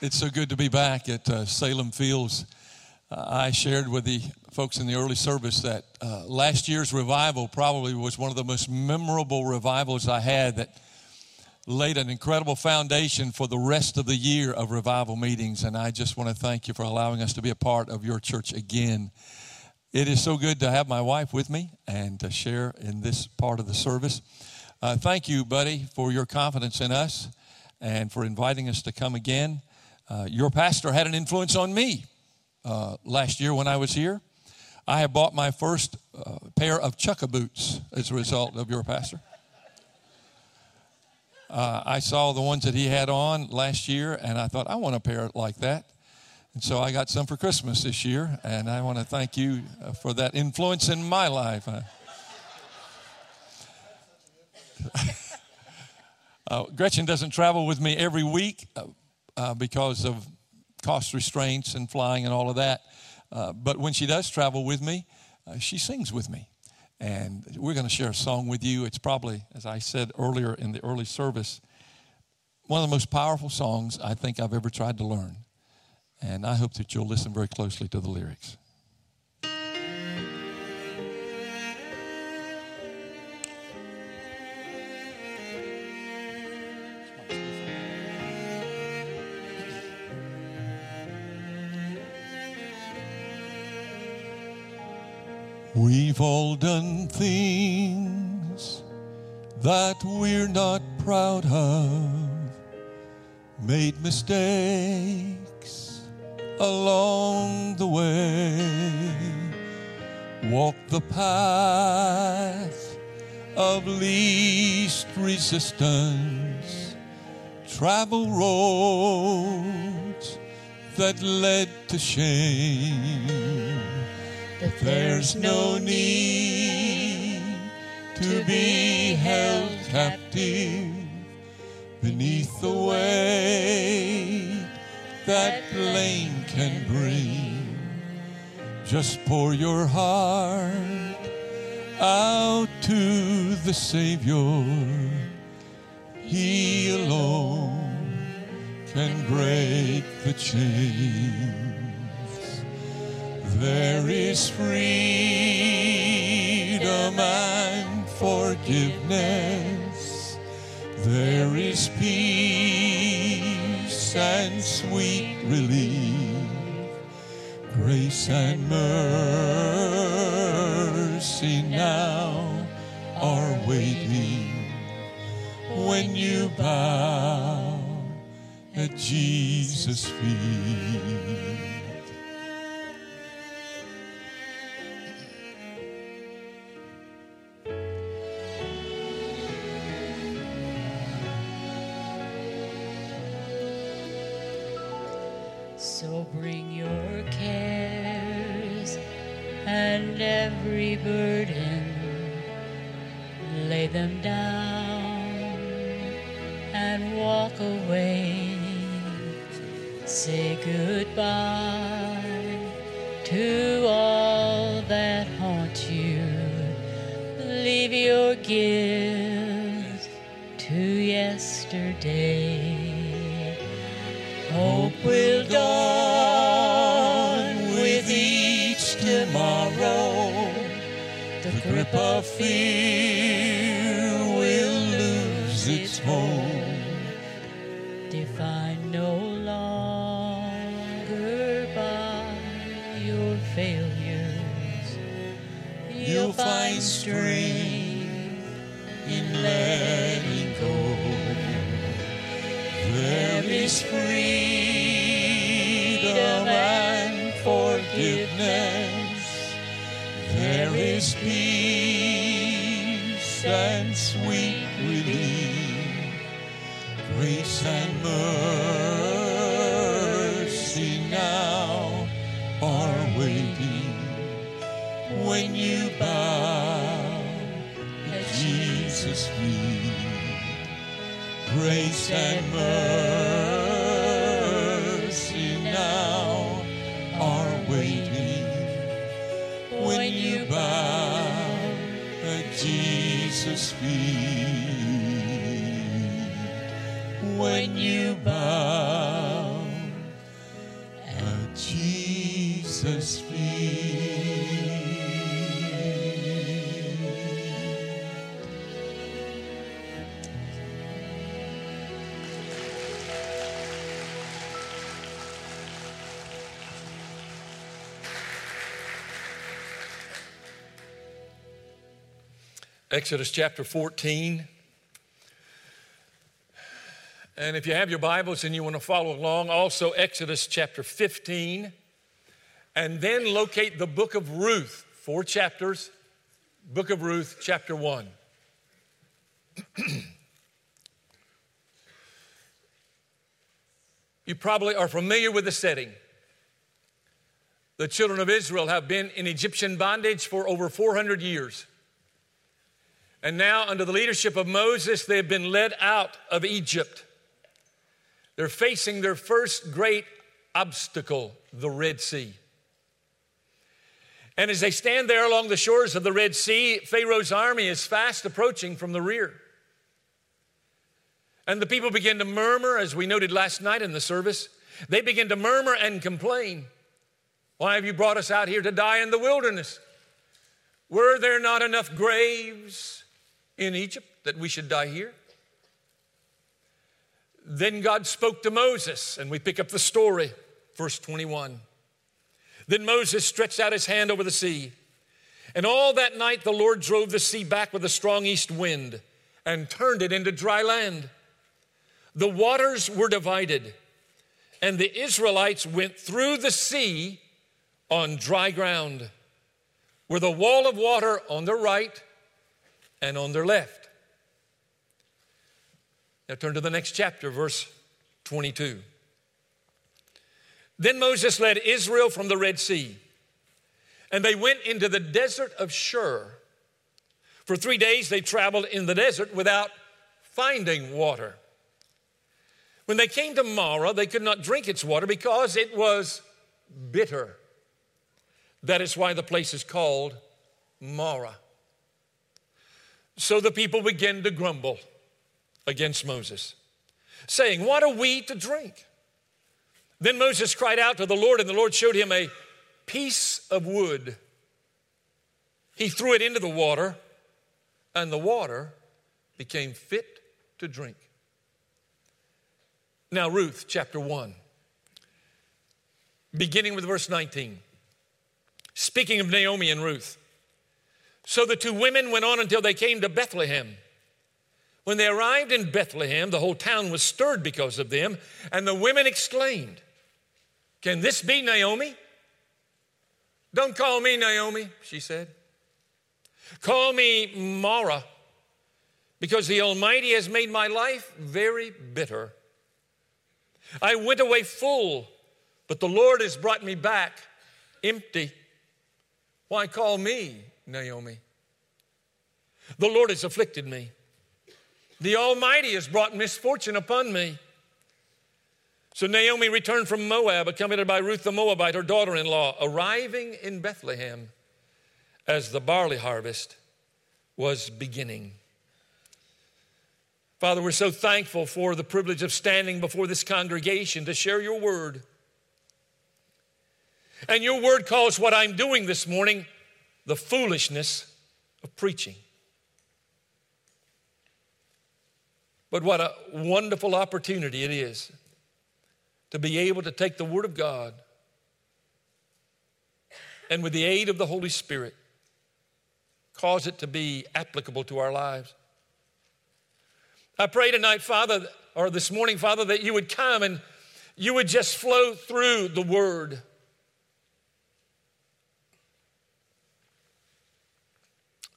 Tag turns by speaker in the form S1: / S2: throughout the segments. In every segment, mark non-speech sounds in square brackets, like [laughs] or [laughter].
S1: It's so good to be back at uh, Salem Fields. Uh, I shared with the folks in the early service that uh, last year's revival probably was one of the most memorable revivals I had that laid an incredible foundation for the rest of the year of revival meetings. And I just want to thank you for allowing us to be a part of your church again. It is so good to have my wife with me and to share in this part of the service. Uh, thank you, buddy, for your confidence in us and for inviting us to come again. Uh, your pastor had an influence on me uh, last year when I was here. I have bought my first uh, pair of chukka boots as a result of your pastor. Uh, I saw the ones that he had on last year, and I thought, I want a pair like that. And so I got some for Christmas this year, and I want to thank you uh, for that influence in my life. Uh, [laughs] Gretchen doesn't travel with me every week, uh, because of cost restraints and flying and all of that. Uh, but when she does travel with me, uh, she sings with me. And we're going to share a song with you. It's probably, as I said earlier in the early service, one of the most powerful songs I think I've ever tried to learn. And I hope that you'll listen very closely to the lyrics. We've all done things that we're not proud of, made mistakes along the way, walked the path of least resistance, travel roads that led to shame that there's no need to be held captive beneath the weight that blame can bring. Just pour your heart out to the Savior. He alone can break the chain. There is freedom and forgiveness. There is peace and sweet relief. Grace and mercy now are waiting when you bow at Jesus' feet.
S2: Grace and mercy now are waiting when you bow at Jesus' feet. Grace and mercy now are waiting when you bow at Jesus' feet.
S1: Exodus chapter 14. And if you have your Bibles and you want to follow along, also Exodus chapter 15. And then locate the book of Ruth, four chapters, book of Ruth, chapter 1. [clears throat] you probably are familiar with the setting. The children of Israel have been in Egyptian bondage for over 400 years. And now, under the leadership of Moses, they have been led out of Egypt. They're facing their first great obstacle, the Red Sea. And as they stand there along the shores of the Red Sea, Pharaoh's army is fast approaching from the rear. And the people begin to murmur, as we noted last night in the service. They begin to murmur and complain. Why have you brought us out here to die in the wilderness? Were there not enough graves in Egypt that we should die here? Then God spoke to Moses, and we pick up the story, verse 21. Then Moses stretched out his hand over the sea, and all that night the Lord drove the sea back with a strong east wind and turned it into dry land. The waters were divided, and the Israelites went through the sea on dry ground, with a wall of water on their right and on their left. Now turn to the next chapter, verse 22. Then Moses led Israel from the Red Sea, and they went into the desert of Shur. For three days they traveled in the desert without finding water. When they came to Marah, they could not drink its water because it was bitter. That is why the place is called Marah. So the people began to grumble against Moses, saying, What are we to drink? Then Moses cried out to the Lord, and the Lord showed him a piece of wood. He threw it into the water, and the water became fit to drink. Now, Ruth chapter 1, beginning with verse 19. Speaking of Naomi and Ruth. So the two women went on until they came to Bethlehem. When they arrived in Bethlehem, the whole town was stirred because of them, and the women exclaimed, Can this be Naomi? Don't call me Naomi, she said. Call me Mara, because the Almighty has made my life very bitter. I went away full, but the Lord has brought me back empty. Why call me Naomi? The Lord has afflicted me. The Almighty has brought misfortune upon me. So Naomi returned from Moab, accompanied by Ruth the Moabite, her daughter in law, arriving in Bethlehem as the barley harvest was beginning. Father, we're so thankful for the privilege of standing before this congregation to share your word. And your word calls what I'm doing this morning the foolishness of preaching. But what a wonderful opportunity it is to be able to take the Word of God and with the aid of the Holy Spirit, cause it to be applicable to our lives. I pray tonight, Father, or this morning, Father, that you would come and you would just flow through the Word.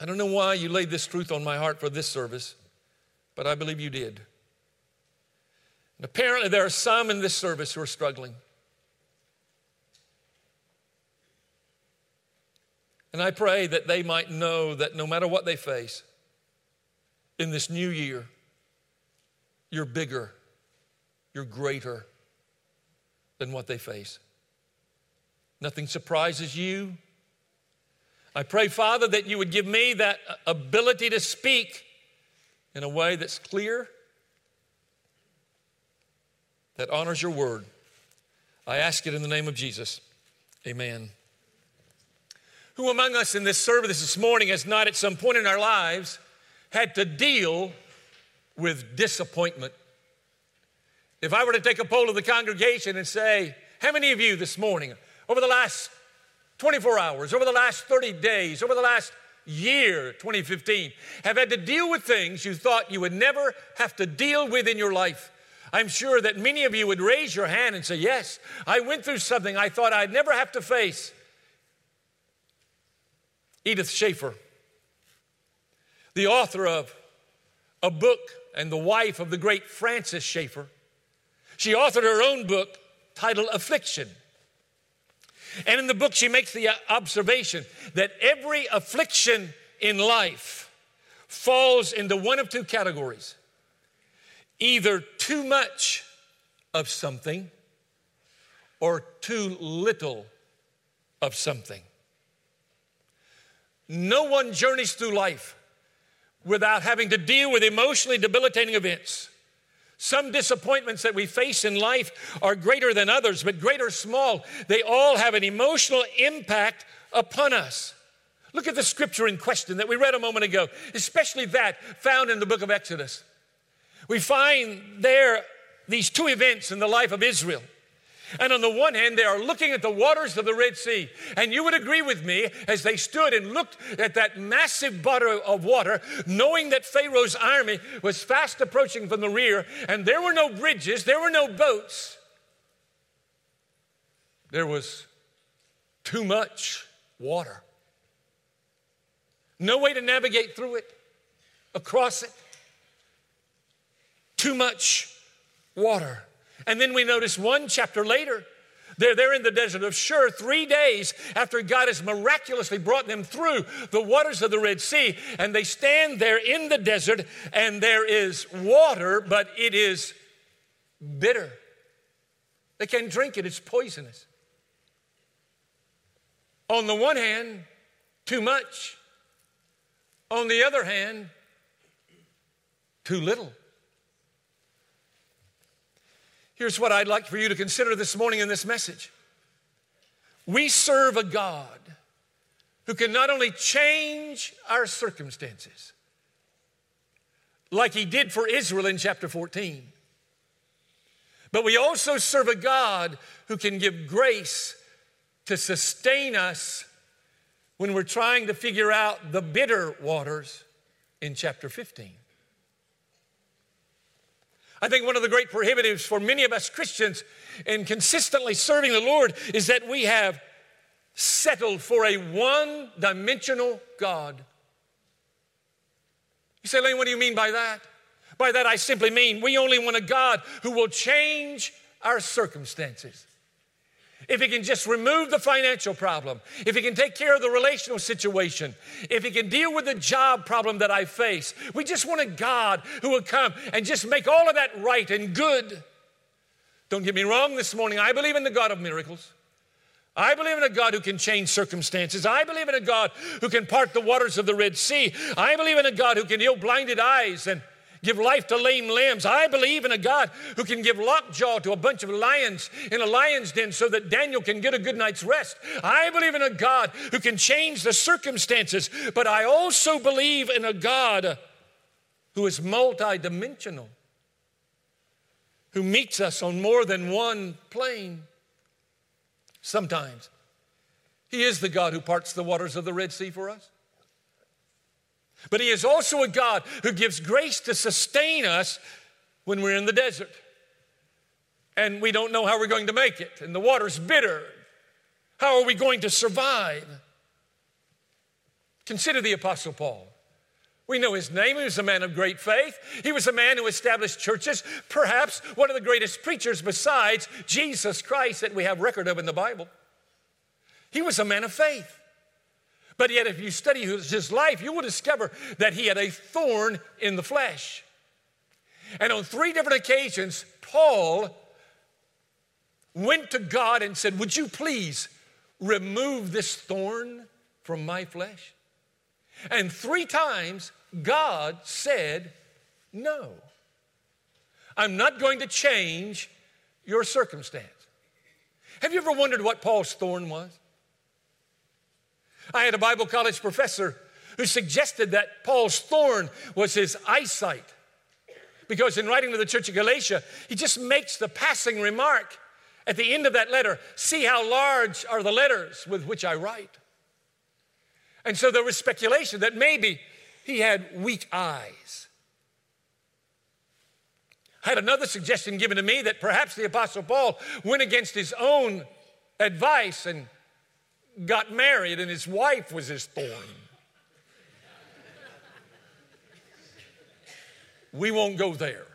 S1: I don't know why you laid this truth on my heart for this service, but I believe you did. And apparently, there are some in this service who are struggling. And I pray that they might know that no matter what they face in this new year, you're bigger, you're greater than what they face. Nothing surprises you. I pray, Father, that you would give me that uh, ability to speak in a way that's clear, that honors your word. I ask it in the name of Jesus. Amen. Who among us in this service this morning has not at some point in our lives had to deal with disappointment? If I were to take a poll of the congregation and say, How many of you this morning, over the last 24 hours, over the last 30 days, over the last year, 2015, have had to deal with things you thought you would never have to deal with in your life. I'm sure that many of you would raise your hand and say, Yes, I went through something I thought I'd never have to face. Edith Schaeffer, the author of a book and the wife of the great Francis Schaeffer, she authored her own book titled Affliction. And in the book, she makes the uh, observation that every affliction in life falls into one of two categories either too much of something or too little of something. No one journeys through life without having to deal with emotionally debilitating events. Some disappointments that we face in life are greater than others, but great or small, they all have an emotional impact upon us. Look at the scripture in question that we read a moment ago, especially that found in the book of Exodus. We find there these two events in the life of Israel. And on the one hand, they are looking at the waters of the Red Sea. And you would agree with me as they stood and looked at that massive body of water, knowing that Pharaoh's army was fast approaching from the rear, and there were no bridges, there were no boats. There was too much water. No way to navigate through it, across it. Too much water. And then we notice one chapter later, they're there in the desert of Shur three days after God has miraculously brought them through the waters of the Red Sea. And they stand there in the desert, and there is water, but it is bitter. They can't drink it, it's poisonous. On the one hand, too much. On the other hand, too little. Here's what I'd like for you to consider this morning in this message. We serve a God who can not only change our circumstances, like he did for Israel in chapter 14, but we also serve a God who can give grace to sustain us when we're trying to figure out the bitter waters in chapter 15. I think one of the great prohibitives for many of us Christians in consistently serving the Lord is that we have settled for a one dimensional God. You say, Lane, what do you mean by that? By that, I simply mean we only want a God who will change our circumstances if he can just remove the financial problem, if he can take care of the relational situation, if he can deal with the job problem that I face, we just want a God who will come and just make all of that right and good. Don't get me wrong this morning, I believe in the God of miracles. I believe in a God who can change circumstances. I believe in a God who can part the waters of the Red Sea. I believe in a God who can heal blinded eyes and give life to lame limbs. I believe in a God who can give lockjaw to a bunch of lions in a lion's den so that Daniel can get a good night's rest. I believe in a God who can change the circumstances, but I also believe in a God who is multidimensional, who meets us on more than one plane. Sometimes He is the God who parts the waters of the Red Sea for us. But He is also a God who gives grace to sustain us when we're in the desert and we don't know how we're going to make it, and the water's bitter. How are we going to survive? Consider the Apostle Paul. We know his name. He was a man of great faith. He was a man who established churches, perhaps one of the greatest preachers besides Jesus Christ that we have record of in the Bible. He was a man of faith. But yet, if you study his life, you will discover that he had a thorn in the flesh. And on three different occasions, Paul went to God and said, Would you please remove this thorn from my flesh? And three times, God said, No. I'm not going to change your circumstance. Have you ever wondered what Paul's thorn was? I had a Bible college professor who suggested that Paul's thorn was his eyesight. Because in writing to the church of Galatia, he just makes the passing remark at the end of that letter see how large are the letters with which I write. And so there was speculation that maybe he had weak eyes. I had another suggestion given to me that perhaps the Apostle Paul went against his own advice and got married, and his wife was his thorn. we won't go there.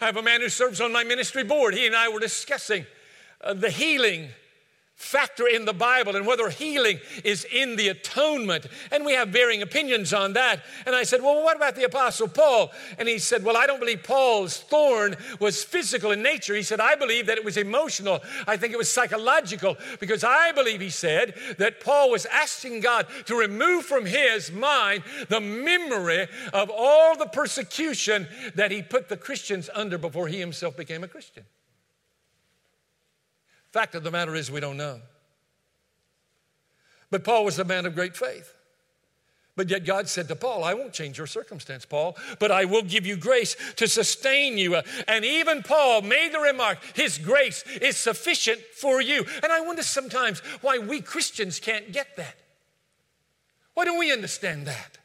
S1: I have a man who serves on my ministry board. He and I were discussing uh, the healing factor in the Bible and whether healing is in the atonement. And we have varying opinions on that. And I said, Well, what about the Apostle Paul? And he said, Well, I don't believe Paul's thorn was physical in nature. He said, I believe that it was emotional. I think it was psychological because I believe, he said, that Paul was asking God to remove from his mind the memory of all the persecution that he put the Christians under before he himself became a Christian. Fact of the matter is, we don't know. But Paul was a man of great faith. But yet God said to Paul, I won't change your circumstance, Paul, but I will give you grace to sustain you. And even Paul made the remark, His grace is sufficient for you. And I wonder sometimes why we Christians can't get that. Why don't we understand that?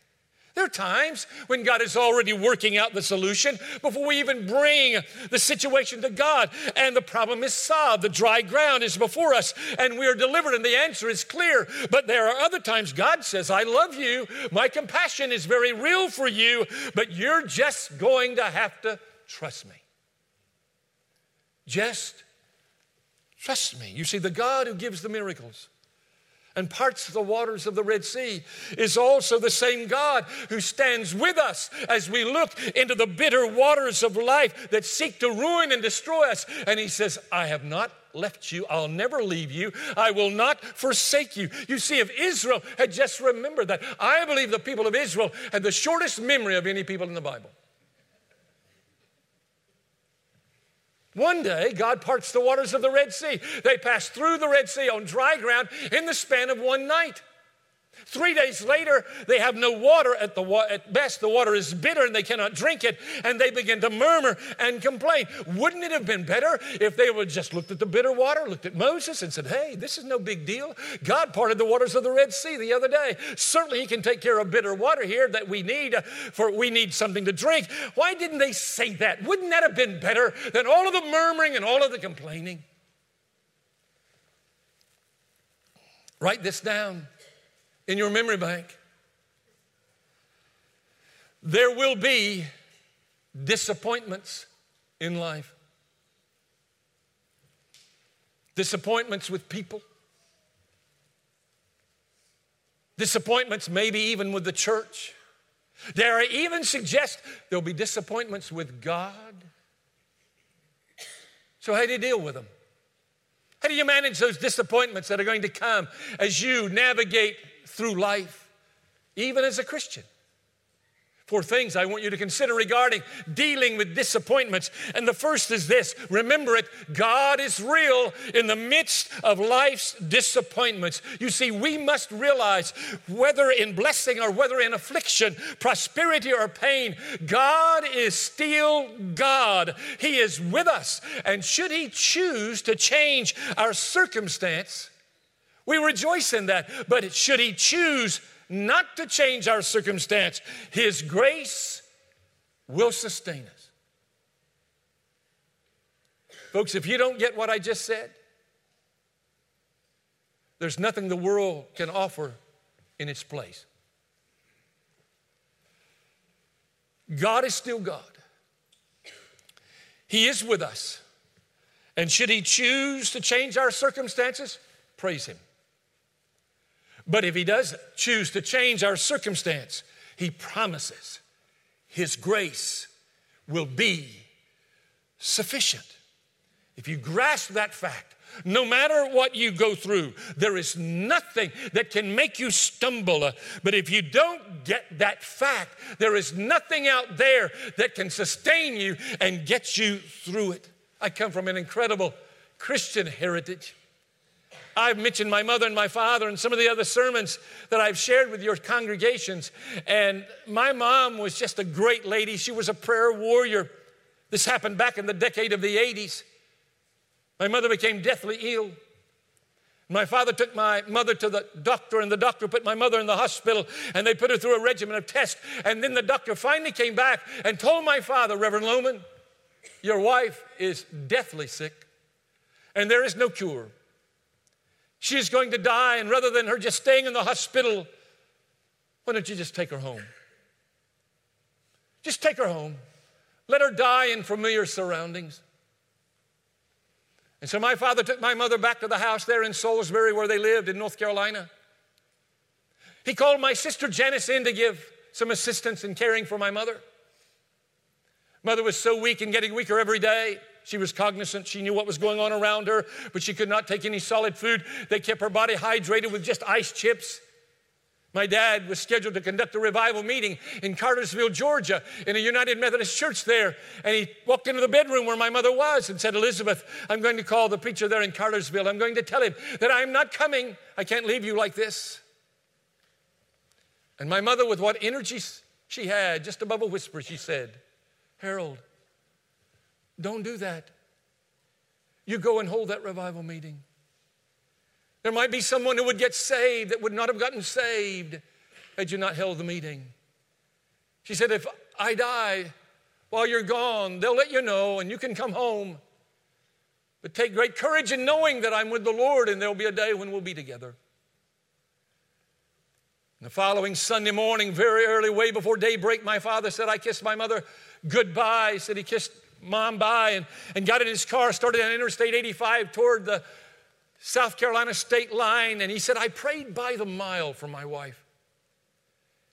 S1: There are times when God is already working out the solution before we even bring the situation to God, and the problem is solved. The dry ground is before us, and we are delivered, and the answer is clear. But there are other times God says, I love you, my compassion is very real for you, but you're just going to have to trust me. Just trust me. You see, the God who gives the miracles and parts of the waters of the Red Sea is also the same God who stands with us as we look into the bitter waters of life that seek to ruin and destroy us. And He says, I have not left you. I'll never leave you. I will not forsake you. You see, if Israel had just remembered that, I believe the people of Israel had the shortest memory of any people in the Bible. One day, God parts the waters of the Red Sea. They pass through the Red Sea on dry ground in the span of one night. Three days later, they have no water. At, the wa- at best, the water is bitter and they cannot drink it, and they begin to murmur and complain. Wouldn't it have been better if they would just looked at the bitter water, looked at Moses, and said, Hey, this is no big deal. God parted the waters of the Red Sea the other day. Certainly, He can take care of bitter water here that we need, uh, for we need something to drink. Why didn't they say that? Wouldn't that have been better than all of the murmuring and all of the complaining? Write this down in your memory bank. There will be disappointments in life, disappointments with people, disappointments maybe even with the church. There are even suggest there'll be disappointments with God. So, how do you deal with them? How do you manage those disappointments that are going to come as you navigate through life, even as a Christian. Four things I want you to consider regarding dealing with disappointments. And the first is this remember it God is real in the midst of life's disappointments. You see, we must realize whether in blessing or whether in affliction, prosperity or pain, God is still God. He is with us. And should He choose to change our circumstance, we rejoice in that. But should He choose not to change our circumstance, His grace will sustain us. Folks, if you don't get what I just said, there's nothing the world can offer in its place. God is still God. He is with us. And should He choose to change our circumstances, praise Him. But if He does choose to change our circumstance, He promises His grace will be sufficient. If you grasp that fact, no matter what you go through, there is nothing that can make you stumble. But if you don't get that fact, there is nothing out there that can sustain you and get you through it. I come from an incredible Christian heritage. I've mentioned my mother and my father and some of the other sermons that I've shared with your congregations. And my mom was just a great lady. She was a prayer warrior. This happened back in the decade of the 80s. My mother became deathly ill. My father took my mother to the doctor, and the doctor put my mother in the hospital, and they put her through a regimen of tests. And then the doctor finally came back and told my father, Reverend Loman, your wife is deathly sick, and there is no cure. She is going to die, and rather than her just staying in the hospital, why don't you just take her home? Just take her home. Let her die in familiar surroundings. And so my father took my mother back to the house there in Salisbury where they lived in North Carolina. He called my sister Janice in to give some assistance in caring for my mother. Mother was so weak and getting weaker every day. She was cognizant. She knew what was going on around her, but she could not take any solid food. They kept her body hydrated with just ice chips. My dad was scheduled to conduct a revival meeting in Cartersville, Georgia, in a United Methodist church there. And he walked into the bedroom where my mother was and said, Elizabeth, I'm going to call the preacher there in Cartersville. I'm going to tell him that I'm not coming. I can't leave you like this. And my mother, with what energy she had, just above a whisper, she said, Harold, don't do that. You go and hold that revival meeting. There might be someone who would get saved that would not have gotten saved had you not held the meeting. She said, If I die while you're gone, they'll let you know and you can come home. But take great courage in knowing that I'm with the Lord and there'll be a day when we'll be together. And the following Sunday morning, very early, way before daybreak, my father said, I kissed my mother goodbye. He said he kissed mom bye and, and got in his car, started on Interstate 85 toward the South Carolina state line, and he said, I prayed by the mile for my wife.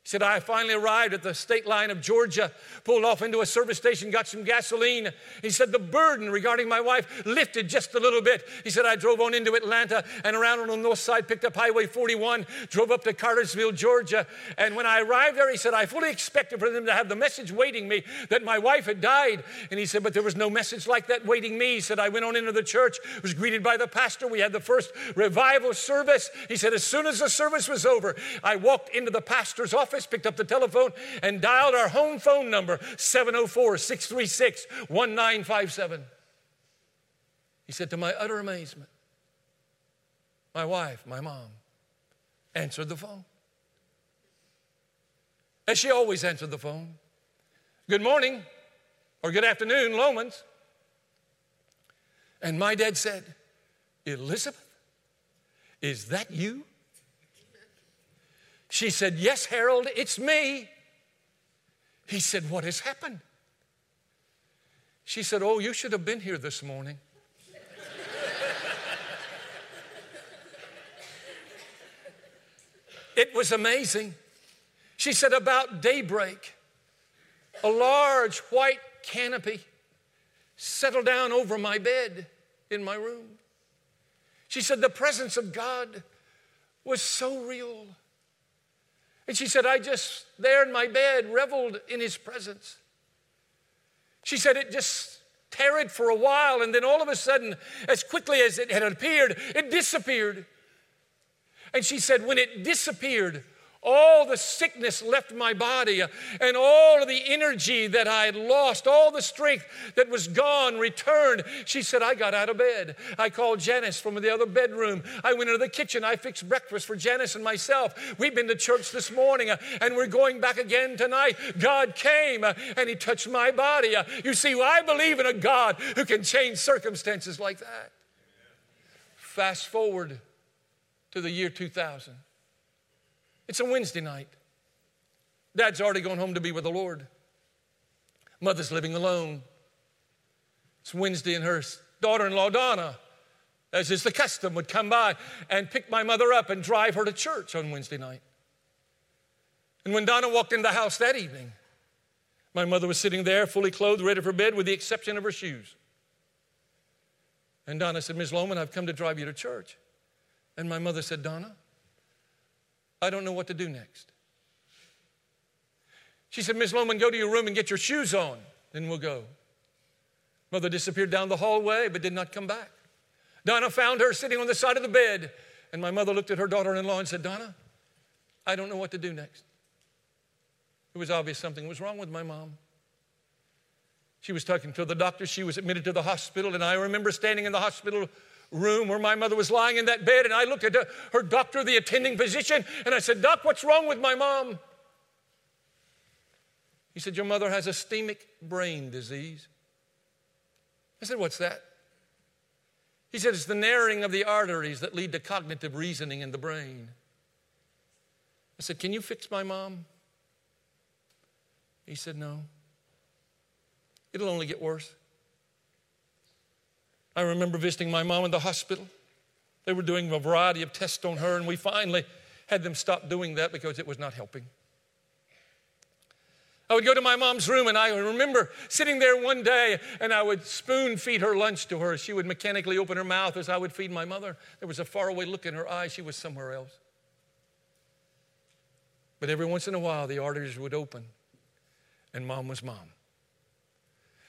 S1: He said, I finally arrived at the state line of Georgia, pulled off into a service station, got some gasoline. He said, the burden regarding my wife lifted just a little bit. He said, I drove on into Atlanta and around on the north side, picked up Highway 41, drove up to Cartersville, Georgia. And when I arrived there, he said, I fully expected for them to have the message waiting me that my wife had died. And he said, but there was no message like that waiting me. He said, I went on into the church, was greeted by the pastor. We had the first revival service. He said, as soon as the service was over, I walked into the pastor's office office, picked up the telephone, and dialed our home phone number 704 636 1957. He said, To my utter amazement, my wife, my mom, answered the phone. As she always answered the phone. Good morning or good afternoon, Lomans. And my dad said, Elizabeth, is that you? She said, Yes, Harold, it's me. He said, What has happened? She said, Oh, you should have been here this morning. [laughs] it was amazing. She said, About daybreak, a large white canopy settled down over my bed in my room. She said, The presence of God was so real. And she said, I just, there in my bed, reveled in his presence. She said, it just tarried for a while, and then all of a sudden, as quickly as it had appeared, it disappeared. And she said, when it disappeared, all the sickness left my body and all of the energy that I had lost, all the strength that was gone returned. She said, I got out of bed. I called Janice from the other bedroom. I went into the kitchen. I fixed breakfast for Janice and myself. We've been to church this morning uh, and we're going back again tonight. God came uh, and He touched my body. Uh, you see, I believe in a God who can change circumstances like that. Fast forward to the year 2000. It's a Wednesday night. Dad's already gone home to be with the Lord. Mother's living alone. It's Wednesday, and her daughter in law, Donna, as is the custom, would come by and pick my mother up and drive her to church on Wednesday night. And when Donna walked into the house that evening, my mother was sitting there, fully clothed, ready for bed, with the exception of her shoes. And Donna said, Ms. Loman, I've come to drive you to church. And my mother said, Donna, I don't know what to do next. She said, Miss Loman, go to your room and get your shoes on, then we'll go. Mother disappeared down the hallway but did not come back. Donna found her sitting on the side of the bed, and my mother looked at her daughter in law and said, Donna, I don't know what to do next. It was obvious something was wrong with my mom. She was talking to the doctor. She was admitted to the hospital. And I remember standing in the hospital room where my mother was lying in that bed. And I looked at her doctor, the attending physician, and I said, Doc, what's wrong with my mom? He said, Your mother has ischemic brain disease. I said, What's that? He said, It's the narrowing of the arteries that lead to cognitive reasoning in the brain. I said, Can you fix my mom? He said, No. It'll only get worse. I remember visiting my mom in the hospital. They were doing a variety of tests on her, and we finally had them stop doing that because it was not helping. I would go to my mom's room and I remember sitting there one day and I would spoon feed her lunch to her. She would mechanically open her mouth as I would feed my mother. There was a faraway look in her eye. She was somewhere else. But every once in a while, the arteries would open and mom was mom.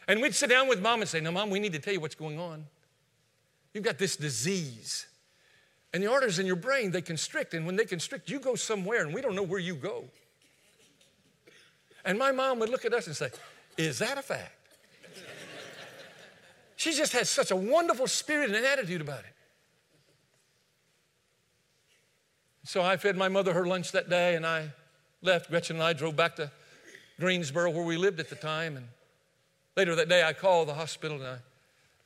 S1: And we'd sit down with mom and say, No, mom, we need to tell you what's going on. You've got this disease. And the arteries in your brain, they constrict. And when they constrict, you go somewhere and we don't know where you go. And my mom would look at us and say, Is that a fact? she just had such a wonderful spirit and an attitude about it. So I fed my mother her lunch that day and I left. Gretchen and I drove back to Greensboro where we lived at the time. And later that day I called the hospital and I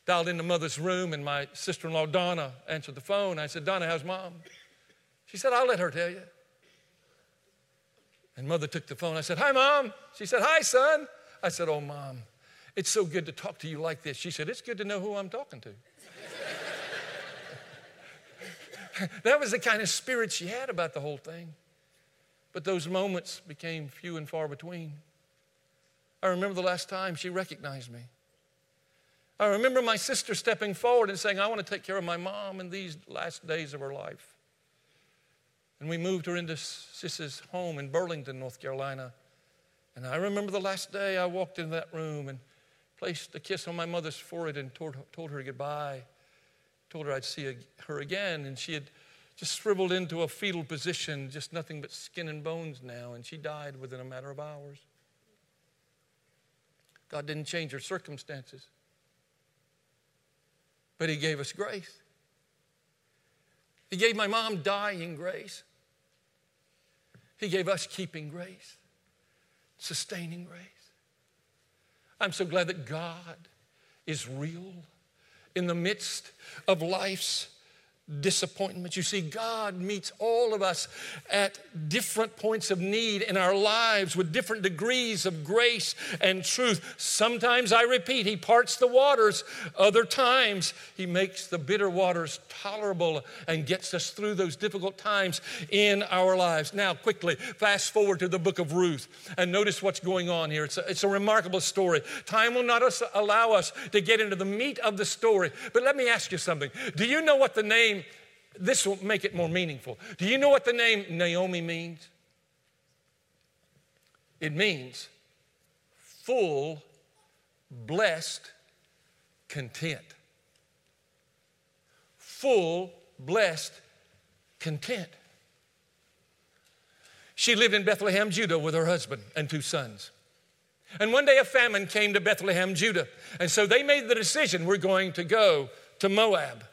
S1: dialed into mother's room and my sister in law Donna answered the phone. I said, Donna, how's mom? She said, I'll let her tell you. And mother took the phone. I said, Hi, mom. She said, Hi, son. I said, Oh, mom, it's so good to talk to you like this. She said, It's good to know who I'm talking to. [laughs] that was the kind of spirit she had about the whole thing. But those moments became few and far between. I remember the last time she recognized me. I remember my sister stepping forward and saying, I want to take care of my mom in these last days of her life. And we moved her into Sis's home in Burlington, North Carolina. And I remember the last day I walked into that room and placed a kiss on my mother's forehead and told, told her goodbye. Told her I'd see her again. And she had just shriveled into a fetal position, just nothing but skin and bones now. And she died within a matter of hours. God didn't change our circumstances, but He gave us grace. He gave my mom dying grace. He gave us keeping grace, sustaining grace. I'm so glad that God is real in the midst of life's disappointment. You see, God meets all of us at different points of need in our lives with different degrees of grace and truth. Sometimes, I repeat, He parts the waters. Other times, He makes the bitter waters tolerable and gets us through those difficult times in our lives. Now, quickly, fast forward to the book of Ruth and notice what's going on here. It's a, it's a remarkable story. Time will not allow us to get into the meat of the story, but let me ask you something. Do you know what the name this will make it more meaningful. Do you know what the name Naomi means? It means full, blessed, content. Full, blessed, content. She lived in Bethlehem, Judah, with her husband and two sons. And one day a famine came to Bethlehem, Judah. And so they made the decision we're going to go to Moab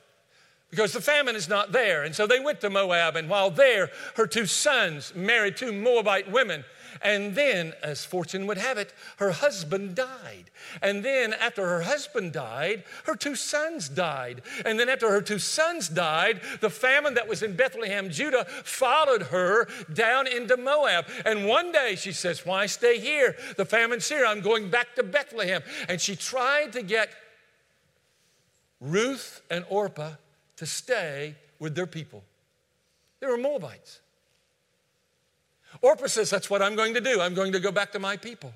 S1: because the famine is not there. And so they went to Moab, and while there, her two sons married two Moabite women. And then, as fortune would have it, her husband died. And then, after her husband died, her two sons died. And then, after her two sons died, the famine that was in Bethlehem, Judah, followed her down into Moab. And one day she says, Why stay here? The famine's here. I'm going back to Bethlehem. And she tried to get Ruth and Orpah to stay with their people. They were Moabites. Orpah says, That's what I'm going to do. I'm going to go back to my people.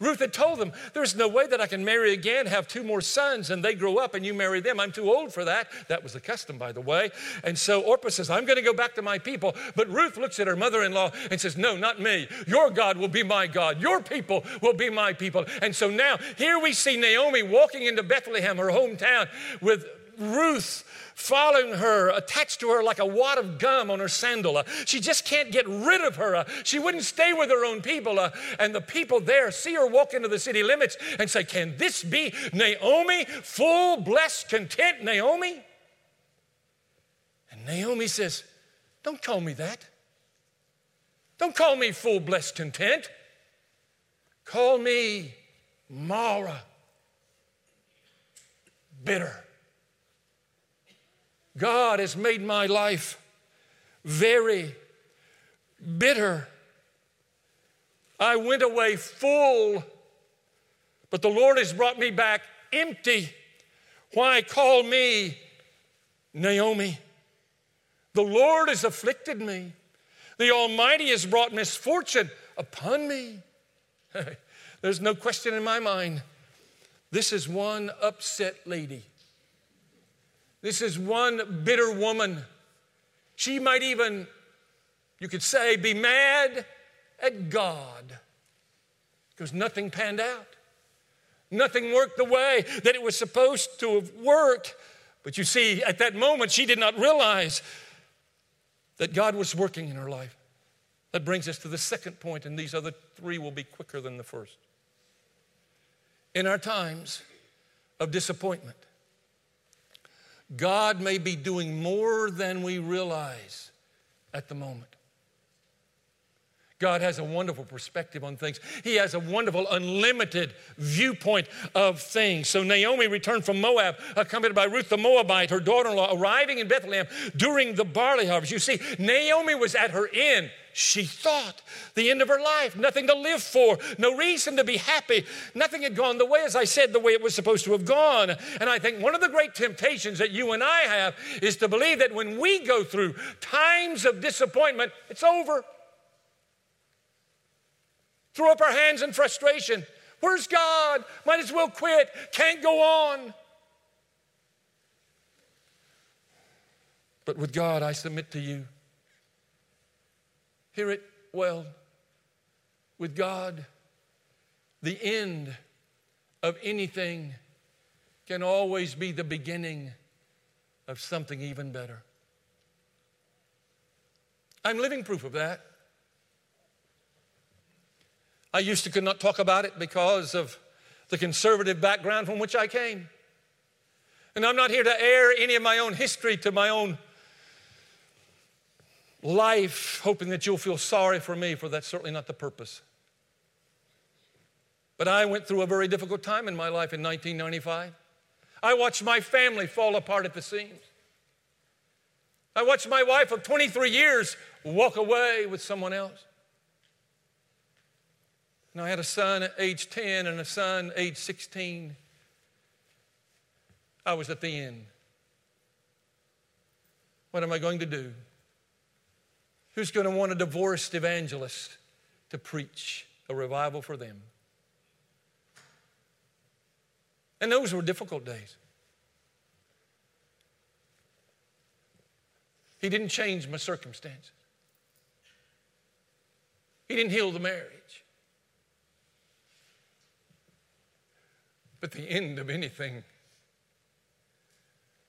S1: Ruth had told them, There's no way that I can marry again, have two more sons, and they grow up and you marry them. I'm too old for that. That was the custom, by the way. And so Orpah says, I'm going to go back to my people. But Ruth looks at her mother in law and says, No, not me. Your God will be my God. Your people will be my people. And so now here we see Naomi walking into Bethlehem, her hometown, with Ruth following her, attached to her like a wad of gum on her sandal. Uh, she just can't get rid of her. Uh, she wouldn't stay with her own people. Uh, and the people there see her walk into the city limits and say, Can this be Naomi, full, blessed, content Naomi? And Naomi says, Don't call me that. Don't call me full, blessed, content. Call me Mara, bitter. God has made my life very bitter. I went away full, but the Lord has brought me back empty. Why call me Naomi? The Lord has afflicted me. The Almighty has brought misfortune upon me. [laughs] There's no question in my mind. This is one upset lady. This is one bitter woman. She might even, you could say, be mad at God because nothing panned out. Nothing worked the way that it was supposed to have worked. But you see, at that moment, she did not realize that God was working in her life. That brings us to the second point, and these other three will be quicker than the first. In our times of disappointment, God may be doing more than we realize at the moment. God has a wonderful perspective on things. He has a wonderful, unlimited viewpoint of things. So Naomi returned from Moab, accompanied by Ruth the Moabite, her daughter in law, arriving in Bethlehem during the barley harvest. You see, Naomi was at her end she thought the end of her life, nothing to live for, no reason to be happy. Nothing had gone the way, as I said, the way it was supposed to have gone. And I think one of the great temptations that you and I have is to believe that when we go through times of disappointment, it's over. Throw up our hands in frustration. Where's God? Might as well quit. Can't go on. But with God, I submit to you Hear it well. With God, the end of anything can always be the beginning of something even better. I'm living proof of that. I used to could not talk about it because of the conservative background from which I came. And I'm not here to air any of my own history to my own life hoping that you'll feel sorry for me, for that's certainly not the purpose. But I went through a very difficult time in my life in 1995. I watched my family fall apart at the seams. I watched my wife of 23 years walk away with someone else. And I had a son at age 10 and a son age 16. I was at the end. What am I going to do? Who's going to want a divorced evangelist to preach a revival for them? And those were difficult days. He didn't change my circumstances. He didn't heal the marriage. But the end of anything,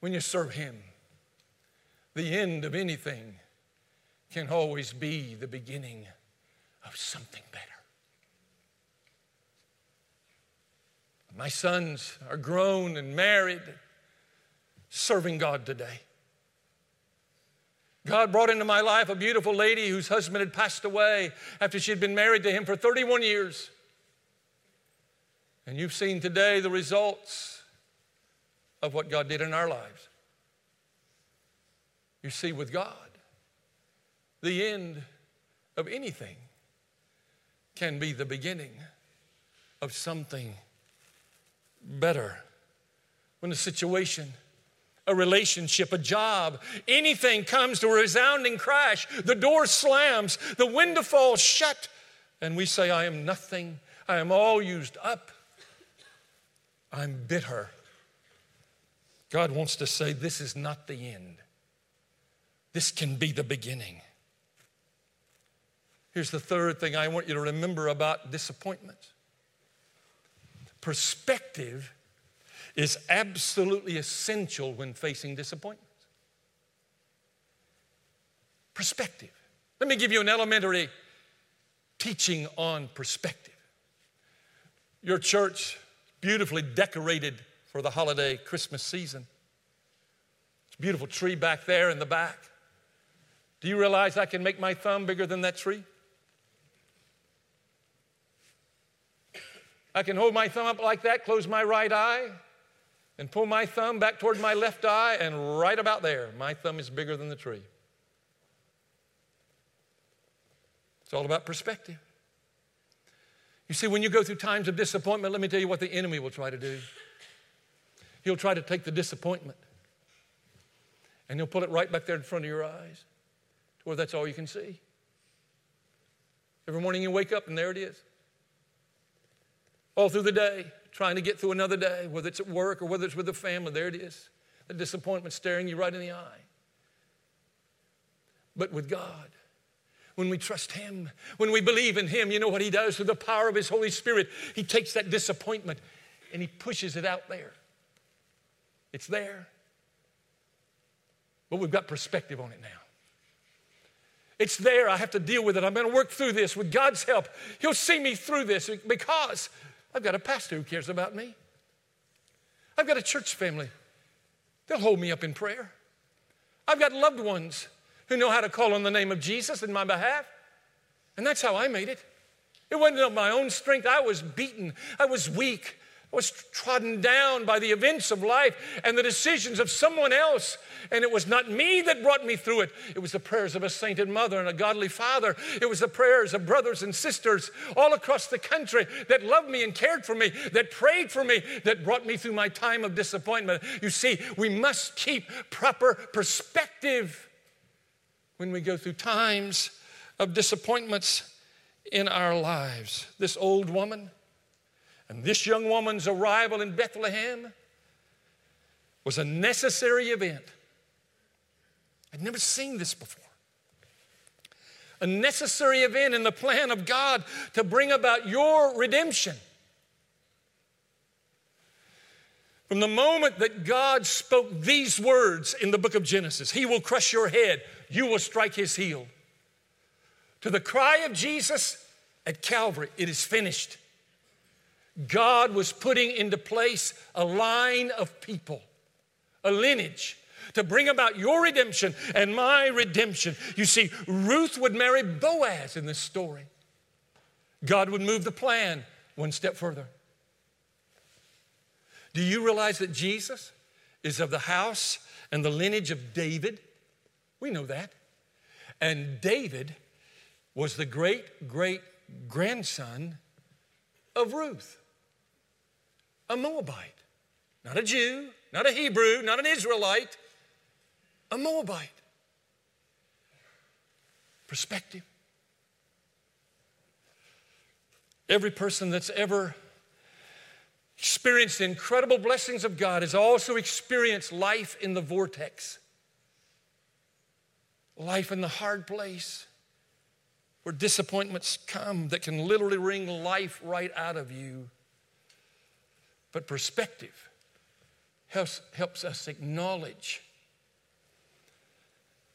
S1: when you serve Him, the end of anything can always be the beginning of something better. My sons are grown and married, serving God today. God brought into my life a beautiful lady whose husband had passed away after she had been married to him for 31 years. And you've seen today the results of what God did in our lives. You see, with God, the end of anything can be the beginning of something better. When a situation, a relationship, a job, anything comes to a resounding crash, the door slams, the window falls shut, and we say, I am nothing, I am all used up, I'm bitter. God wants to say, This is not the end. This can be the beginning. Here's the third thing I want you to remember about disappointment perspective is absolutely essential when facing disappointment. Perspective. Let me give you an elementary teaching on perspective. Your church, beautifully decorated for the holiday Christmas season. It's a beautiful tree back there in the back. Do you realize I can make my thumb bigger than that tree? I can hold my thumb up like that, close my right eye, and pull my thumb back toward my left eye, and right about there, my thumb is bigger than the tree. It's all about perspective. You see, when you go through times of disappointment, let me tell you what the enemy will try to do. He'll try to take the disappointment and he'll put it right back there in front of your eyes to where that's all you can see. Every morning you wake up and there it is. All through the day, trying to get through another day, whether it's at work or whether it's with the family, there it is. The disappointment staring you right in the eye. But with God, when we trust Him, when we believe in Him, you know what He does through the power of His Holy Spirit? He takes that disappointment and He pushes it out there. It's there. But we've got perspective on it now. It's there. I have to deal with it. I'm going to work through this with God's help. He'll see me through this because I've got a pastor who cares about me. I've got a church family. They'll hold me up in prayer. I've got loved ones who know how to call on the name of Jesus in my behalf. And that's how I made it. It wasn't of my own strength. I was beaten. I was weak. I was trodden down by the events of life and the decisions of someone else. And it was not me that brought me through it. It was the prayers of a sainted mother and a godly father. It was the prayers of brothers and sisters all across the country that loved me and cared for me, that prayed for me, that brought me through my time of disappointment. You see, we must keep proper perspective when we go through times of disappointments in our lives. This old woman and this young woman's arrival in Bethlehem was a necessary event. I'd never seen this before. A necessary event in the plan of God to bring about your redemption. From the moment that God spoke these words in the book of Genesis, He will crush your head, you will strike His heel. To the cry of Jesus at Calvary, it is finished. God was putting into place a line of people, a lineage to bring about your redemption and my redemption. You see, Ruth would marry Boaz in this story. God would move the plan one step further. Do you realize that Jesus is of the house and the lineage of David? We know that. And David was the great great grandson of Ruth a Moabite, not a Jew, not a Hebrew, not an Israelite, a Moabite. Perspective. Every person that's ever experienced the incredible blessings of God has also experienced life in the vortex, life in the hard place where disappointments come that can literally wring life right out of you. But perspective helps, helps us acknowledge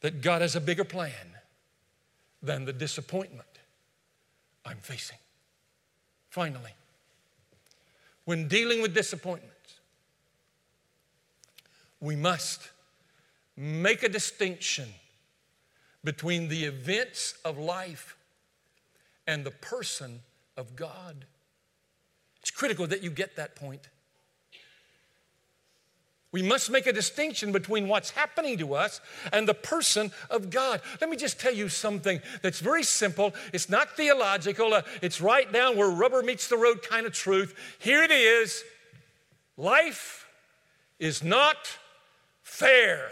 S1: that God has a bigger plan than the disappointment I'm facing. Finally, when dealing with disappointments, we must make a distinction between the events of life and the person of God. It's critical that you get that point. We must make a distinction between what's happening to us and the person of God. Let me just tell you something that's very simple. It's not theological, uh, it's right down where rubber meets the road kind of truth. Here it is life is not fair.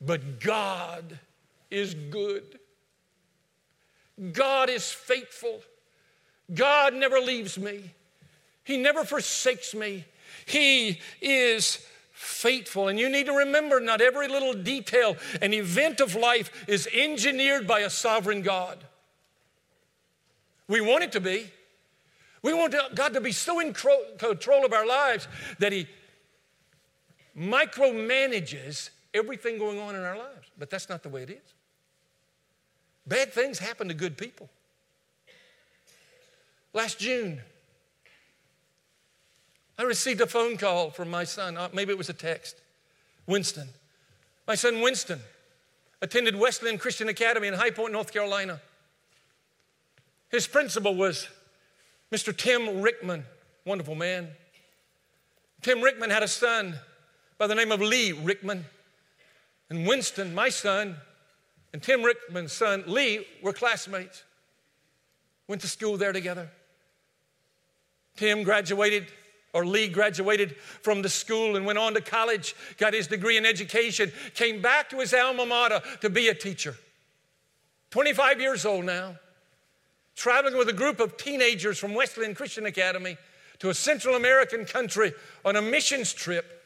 S1: But God is good. God is faithful. God never leaves me, He never forsakes me. He is faithful. And you need to remember not every little detail and event of life is engineered by a sovereign God. We want it to be. We want God to be so in control of our lives that He micromanages everything going on in our lives. But that's not the way it is. Bad things happen to good people. Last June, I received a phone call from my son. Uh, maybe it was a text. Winston. My son Winston attended Wesleyan Christian Academy in High Point, North Carolina. His principal was Mr. Tim Rickman, wonderful man. Tim Rickman had a son by the name of Lee Rickman. And Winston, my son, and Tim Rickman's son, Lee, were classmates. Went to school there together. Tim graduated, or Lee graduated from the school and went on to college, got his degree in education, came back to his alma mater to be a teacher. 25 years old now, traveling with a group of teenagers from Wesleyan Christian Academy to a Central American country on a missions trip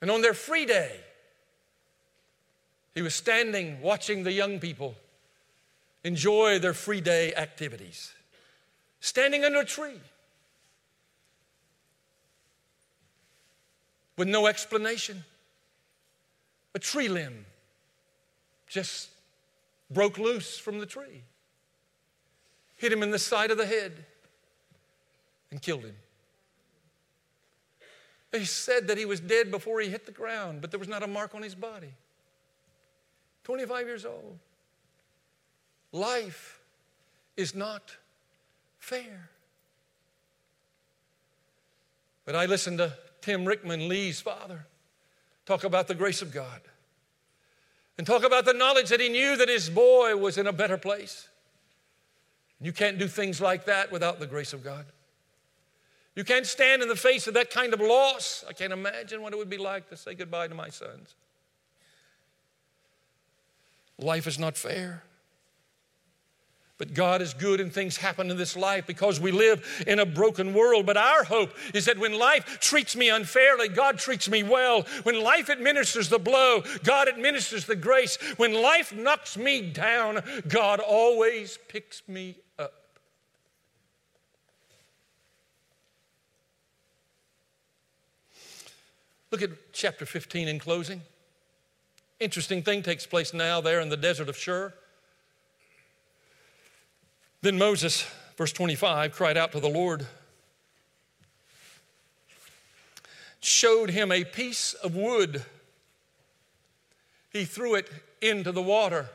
S1: and on their free day, he was standing watching the young people enjoy their free day activities, standing under a tree with no explanation. A tree limb just broke loose from the tree, hit him in the side of the head, and killed him. They said that he was dead before he hit the ground, but there was not a mark on his body. 25 years old. Life is not fair. But I listened to Tim Rickman, Lee's father, talk about the grace of God and talk about the knowledge that he knew that his boy was in a better place. You can't do things like that without the grace of God. You can't stand in the face of that kind of loss. I can't imagine what it would be like to say goodbye to my sons. Life is not fair. But God is good and things happen in this life because we live in a broken world. But our hope is that when life treats me unfairly, God treats me well. When life administers the blow, God administers the grace. When life knocks me down, God always picks me up. Look at chapter 15 in closing. Interesting thing takes place now there in the desert of Shur. Then Moses, verse 25, cried out to the Lord, showed him a piece of wood. He threw it into the water.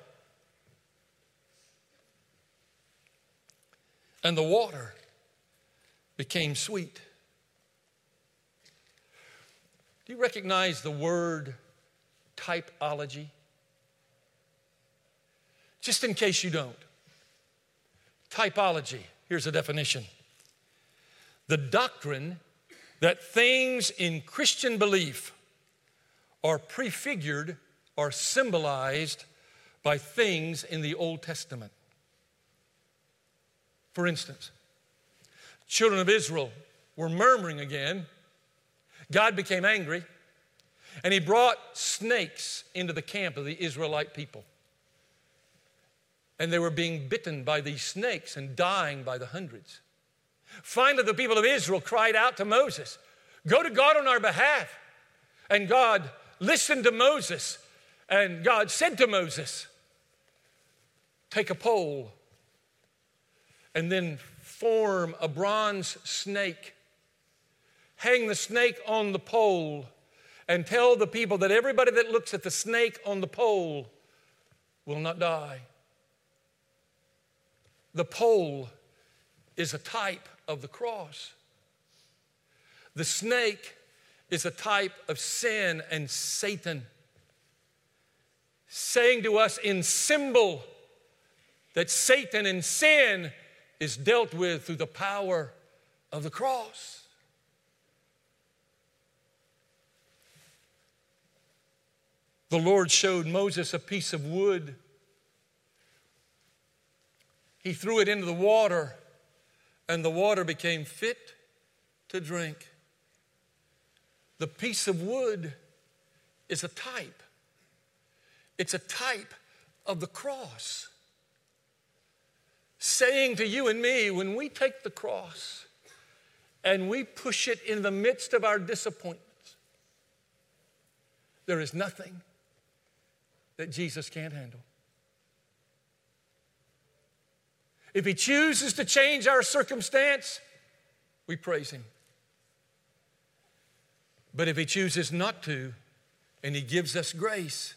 S1: And the water became sweet. Do you recognize the word typology? Just in case you don't. Typology, here's a definition the doctrine that things in Christian belief are prefigured or symbolized by things in the Old Testament. For instance, children of Israel were murmuring again God became angry and he brought snakes into the camp of the Israelite people. And they were being bitten by these snakes and dying by the hundreds. Finally, the people of Israel cried out to Moses, Go to God on our behalf. And God listened to Moses, and God said to Moses, Take a pole and then form a bronze snake hang the snake on the pole and tell the people that everybody that looks at the snake on the pole will not die. The pole is a type of the cross. The snake is a type of sin and Satan, saying to us in symbol that Satan and sin is dealt with through the power of the cross. The Lord showed Moses a piece of wood. He threw it into the water, and the water became fit to drink. The piece of wood is a type, it's a type of the cross, saying to you and me when we take the cross and we push it in the midst of our disappointments, there is nothing that Jesus can't handle. If He chooses to change our circumstance, we praise Him. But if He chooses not to, and He gives us grace,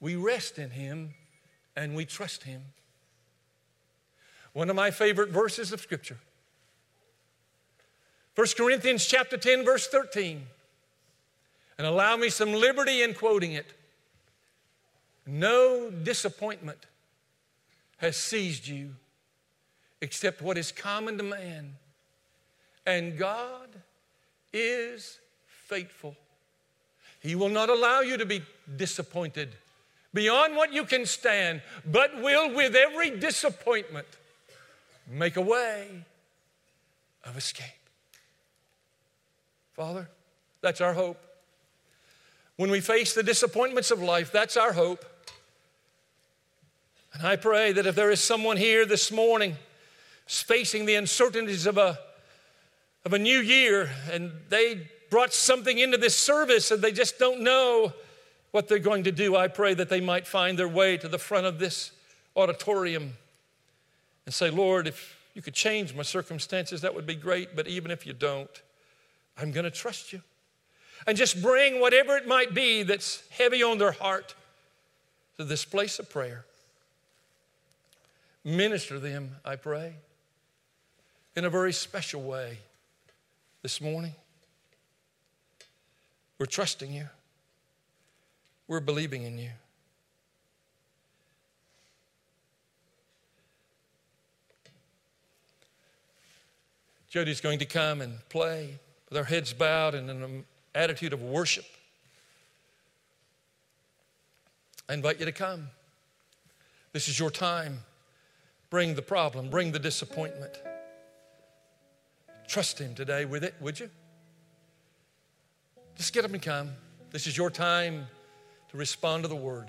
S1: we rest in Him and we trust Him. One of my favorite verses of Scripture. 1 Corinthians chapter 10, verse 13. And allow me some liberty in quoting it. No disappointment has seized you except what is common to man. And God is faithful. He will not allow you to be disappointed beyond what you can stand, but will, with every disappointment, make a way of escape. Father, that's our hope. When we face the disappointments of life, that's our hope. And I pray that if there is someone here this morning facing the uncertainties of a, of a new year and they brought something into this service and they just don't know what they're going to do, I pray that they might find their way to the front of this auditorium and say, Lord, if you could change my circumstances, that would be great. But even if you don't, I'm going to trust you. And just bring whatever it might be that's heavy on their heart to this place of prayer. Minister them, I pray, in a very special way this morning. We're trusting you. We're believing in you. Jody's going to come and play with our heads bowed and in an attitude of worship. I invite you to come. This is your time. Bring the problem, bring the disappointment. Trust Him today with it, would you? Just get up and come. This is your time to respond to the word.